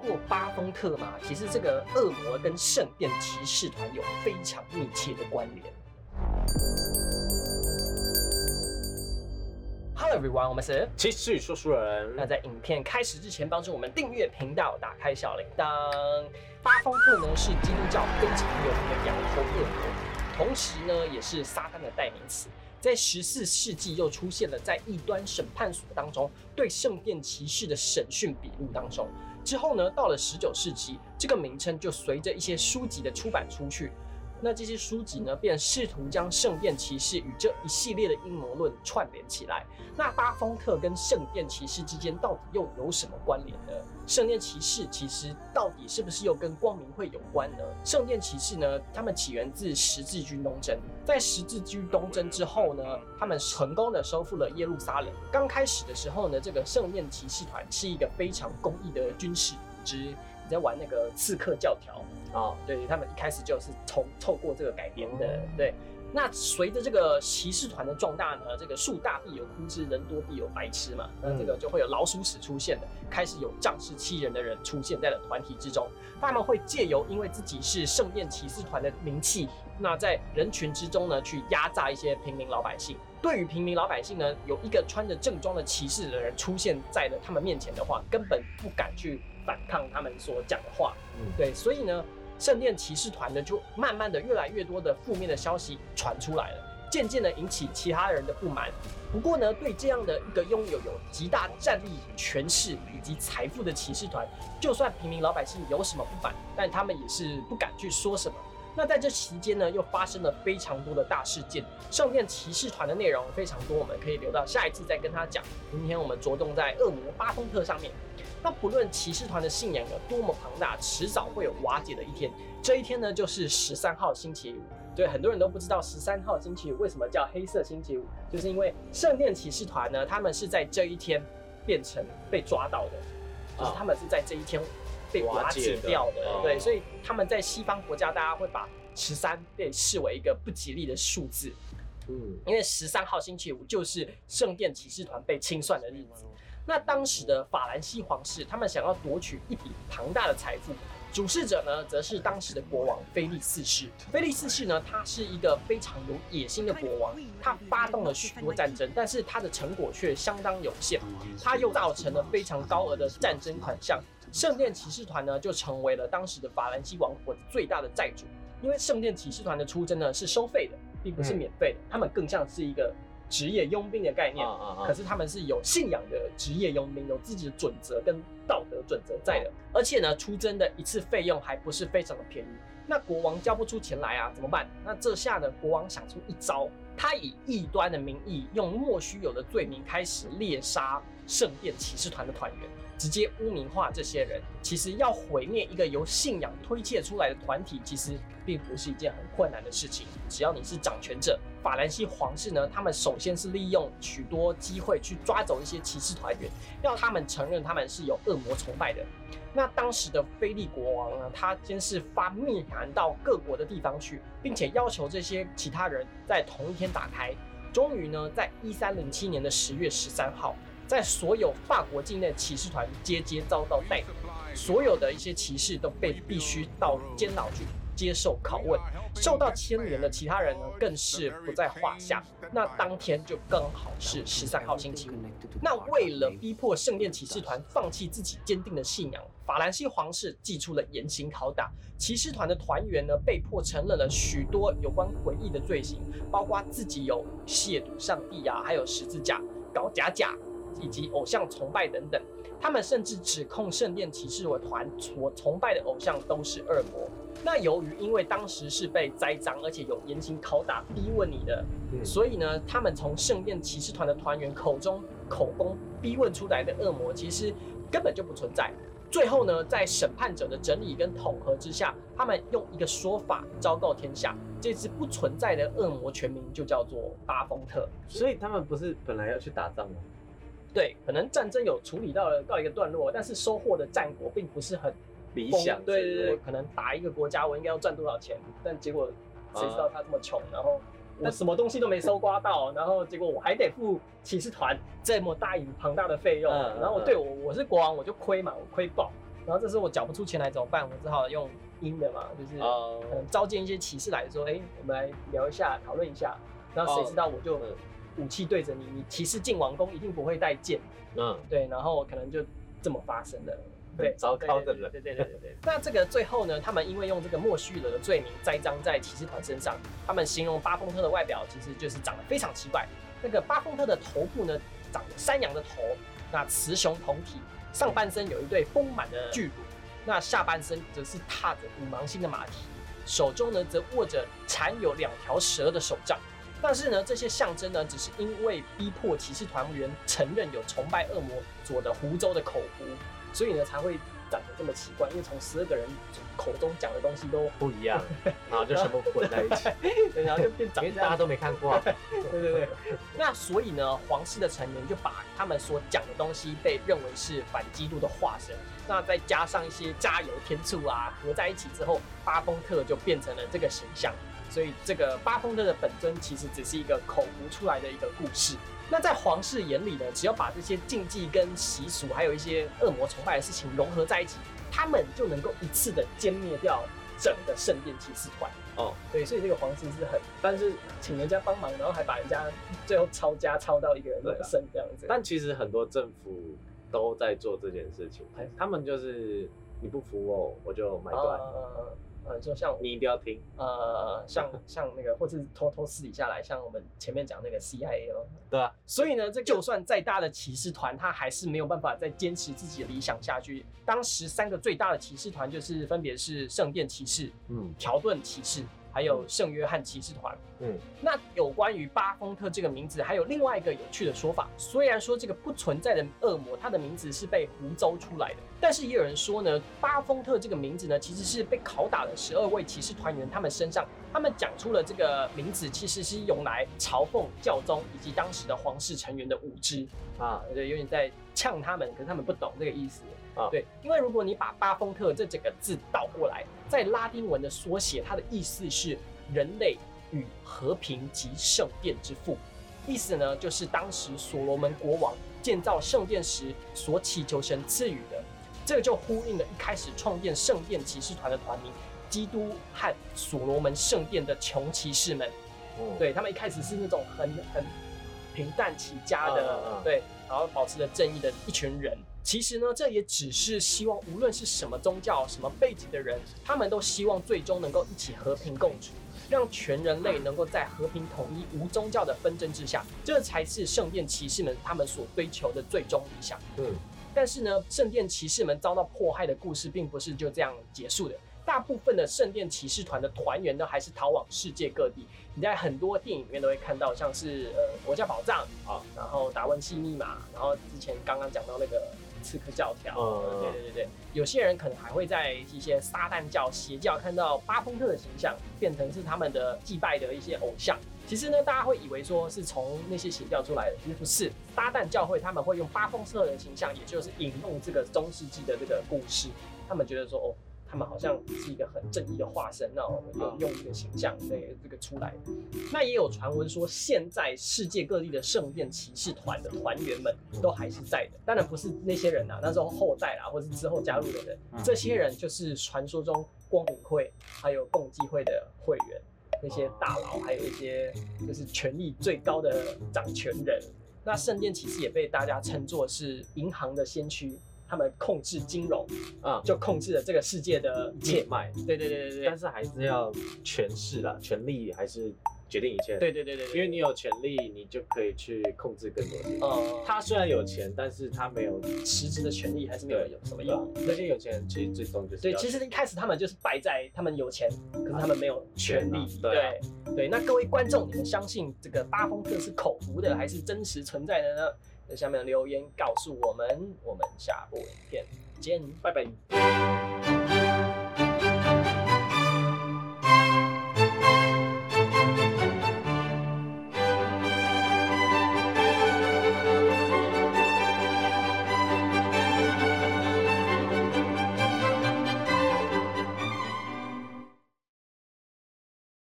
过巴丰特嘛？其实这个恶魔跟圣殿骑士团有非常密切的关联。Hello everyone，我们是骑士说书人。那在影片开始之前，帮助我们订阅频道，打开小铃铛。巴丰特呢是基督教非常有名的羊头恶魔，同时呢也是撒旦的代名词。在十四世纪又出现了在异端审判所当中对圣殿骑士的审讯笔录当中。之后呢，到了十九世纪，这个名称就随着一些书籍的出版出去。那这些书籍呢，便试图将圣殿骑士与这一系列的阴谋论串联起来。那巴丰特跟圣殿骑士之间到底又有什么关联呢？圣殿骑士其实到底是不是又跟光明会有关呢？圣殿骑士呢，他们起源自十字军东征，在十字军东征之后呢，他们成功的收复了耶路撒冷。刚开始的时候呢，这个圣殿骑士团是一个非常公益的军事组织。在玩那个刺客教条啊，对他们一开始就是从透过这个改编的，对。那随着这个骑士团的壮大呢，这个树大必有枯枝，人多必有白痴嘛，那这个就会有老鼠屎出现的，开始有仗势欺人的人出现在了团体之中。他们会借由因为自己是圣殿骑士团的名气，那在人群之中呢，去压榨一些平民老百姓。对于平民老百姓呢，有一个穿着正装的骑士的人出现在了他们面前的话，根本不敢去。反抗他们所讲的话，嗯，对，所以呢，圣殿骑士团呢，就慢慢的越来越多的负面的消息传出来了，渐渐的引起其他人的不满。不过呢，对这样的一个拥有有极大战力、权势以及财富的骑士团，就算平民老百姓有什么不满，但他们也是不敢去说什么。那在这期间呢，又发生了非常多的大事件。圣殿骑士团的内容非常多，我们可以留到下一次再跟他讲。今天我们着重在恶魔巴丰特上面。那不论骑士团的信仰有多么庞大，迟早会有瓦解的一天。这一天呢，就是十三号星期五。对，很多人都不知道十三号星期五为什么叫黑色星期五，就是因为圣殿骑士团呢，他们是在这一天变成被抓到的，就是他们是在这一天被瓦解掉的。对，所以他们在西方国家，大家会把十三被视为一个不吉利的数字。嗯，因为十三号星期五就是圣殿骑士团被清算的日子。那当时的法兰西皇室，他们想要夺取一笔庞大的财富，主事者呢，则是当时的国王菲利四世。菲利四世呢，他是一个非常有野心的国王，他发动了许多战争，但是他的成果却相当有限。他又造成了非常高额的战争款项，圣殿骑士团呢，就成为了当时的法兰西王国最大的债主。因为圣殿骑士团的出征呢，是收费的，并不是免费的，他们更像是一个。职业佣兵的概念，可是他们是有信仰的职业佣兵，有自己的准则跟道德准则在的，而且呢，出征的一次费用还不是非常的便宜。那国王交不出钱来啊，怎么办？那这下呢，国王想出一招，他以异端的名义，用莫须有的罪名开始猎杀圣殿骑士团的团员。直接污名化这些人，其实要毁灭一个由信仰推卸出来的团体，其实并不是一件很困难的事情。只要你是掌权者，法兰西皇室呢，他们首先是利用许多机会去抓走一些骑士团员，要他们承认他们是有恶魔崇拜的。那当时的菲利国王呢，他先是发密函到各国的地方去，并且要求这些其他人在同一天打开。终于呢，在一三零七年的十月十三号。在所有法国境内骑士团接接遭到逮捕，所有的一些骑士都被必须到监牢去接受拷问，受到牵连的其他人呢更是不在话下。那当天就刚好是十三号星期五。那为了逼迫圣殿骑士团放弃自己坚定的信仰，法兰西皇室祭出了严刑拷打，骑士团的团员呢被迫承认了许多有关诡异的罪行，包括自己有亵渎上帝啊，还有十字架搞假假。以及偶像崇拜等等，他们甚至指控圣殿骑士团所崇拜的偶像都是恶魔。那由于因为当时是被栽赃，而且有严刑拷打逼问你的，所以呢，他们从圣殿骑士团的团员口中口供逼问出来的恶魔，其实根本就不存在。最后呢，在审判者的整理跟统合之下，他们用一个说法昭告天下：这只不存在的恶魔全名就叫做巴丰特。所以他们不是本来要去打仗吗？对，可能战争有处理到了告一个段落，但是收获的战果并不是很理想。对对对，可能打一个国家，我应该要赚多少钱？但结果谁知道他这么穷，然后我什么东西都没搜刮到，然后结果我还得付骑士团这么大一庞大的费用，然后对我我是国王我就亏嘛，我亏爆。然后这时候我缴不出钱来怎么办？我只好用阴的嘛，就是哦可能召见一些骑士来说，哎、我们来聊一下，讨论一下。然后谁知道我就嗯武器对着你，你骑士进王宫一定不会带剑，嗯，对，然后可能就这么发生的。对，糟糕的人对对对对对对。那这个最后呢，他们因为用这个莫须有的罪名栽赃在骑士团身上，他们形容巴丰特的外表其实就是长得非常奇怪。那个巴丰特的头部呢，长着山羊的头，那雌雄同体，上半身有一对丰满的巨乳，那下半身则是踏着五芒星的马蹄，手中呢则握着缠有两条蛇的手杖。但是呢，这些象征呢，只是因为逼迫骑士团员承认有崇拜恶魔佐的湖州的口胡，所以呢才会长得这么奇怪。因为从十二个人口中讲的东西都，不一样，然 后就全部混在一起，对然后就变长大家。都没看过 啊。对对对。那所以呢，皇室的成员就把他们所讲的东西被认为是反基督的化身。那再加上一些加油添醋啊，合在一起之后，巴丰特就变成了这个形象。所以这个巴丰特的本尊其实只是一个口胡出来的一个故事。那在皇室眼里呢，只要把这些禁忌跟习俗，还有一些恶魔崇拜的事情融合在一起，他们就能够一次的歼灭掉整个圣殿骑士团。哦，对，所以这个皇室是很，但是请人家帮忙，然后还把人家最后抄家抄到一个人的身这样子。但其实很多政府都在做这件事情哎，他们就是你不服我，我就买断，呃呃，就像你一定要听。呃像像那个，或是偷偷私底下来，像我们前面讲那个 CIA 哦。对啊，所以呢，这就算再大的骑士团，他还是没有办法再坚持自己的理想下去。当时三个最大的骑士团就是分别是圣殿骑士、嗯条顿骑士，还有圣约翰骑士团。嗯，那有关于巴丰特这个名字，还有另外一个有趣的说法。虽然说这个不存在的恶魔，他的名字是被胡诌出来的，但是也有人说呢，巴丰特这个名字呢，其实是被拷打了十二位骑士团员他们身上，他们讲出了这个名字，其实是用来嘲讽教宗以及当时的皇室成员的无知啊啊，对，有点在呛他们，可是他们不懂这个意思。啊。对，因为如果你把巴丰特这几个字倒过来，在拉丁文的缩写，它的意思是人类与和平及圣殿之父，意思呢就是当时所罗门国王建造圣殿时所祈求神赐予的，这个就呼应了一开始创建圣殿骑士团的团名——基督和所罗门圣殿的穷骑士们。嗯，对他们一开始是那种很很平淡起家的，嗯嗯嗯。对，然后保持着正义的一群人。其实呢，这也只是希望，无论是什么宗教、什么背景的人，他们都希望最终能够一起和平共处，让全人类能够在和平统一、无宗教的纷争之下，这才是圣殿骑士们他们所追求的最终理想。嗯，但是呢，圣殿骑士们遭到迫害的故事并不是就这样结束的。大部分的圣殿骑士团的团员呢，还是逃往世界各地。你在很多电影里面都会看到，像是呃国家宝藏啊，然后达文西密码，然后之前刚刚讲到那个刺客教条，嗯对对对对，有些人可能还会在一些撒旦教、邪教看到巴丰特的形象，变成是他们的祭拜的一些偶像。其实呢，大家会以为说是从那些邪教出来的，其实不是。撒旦教会他们会用巴丰特的形象，也就是引用这个中世纪的这个故事，他们觉得说哦。他们好像是一个很正义的化身，那我们就用这个形象，对这个出来。那也有传闻说，现在世界各地的圣殿骑士团的团员们都还是在的，当然不是那些人啊，那时候后代啦，或是之后加入的人，这些人就是传说中光明会还有共济会的会员，那些大佬，还有一些就是权力最高的掌权人。那圣殿骑士也被大家称作是银行的先驱，他们控制金融，啊，就控制了这个世界的一切。脉，对对对对对但是还是要权势啦，权力还是决定一切。，对对对对对，因为你有权力，你就可以去控制更多事情。呃，他虽然有钱，但是他没有实质的权利还是没有有什么用。那些有钱人其实最终就是对，要其实一开始他们就是败在他们有钱，可是他们没有权利。啊对啊对对，那各位观众，你们相信这个巴风特是口服的，还是真实存在的呢？在下面留言告诉我们，我们下部影片见，拜拜。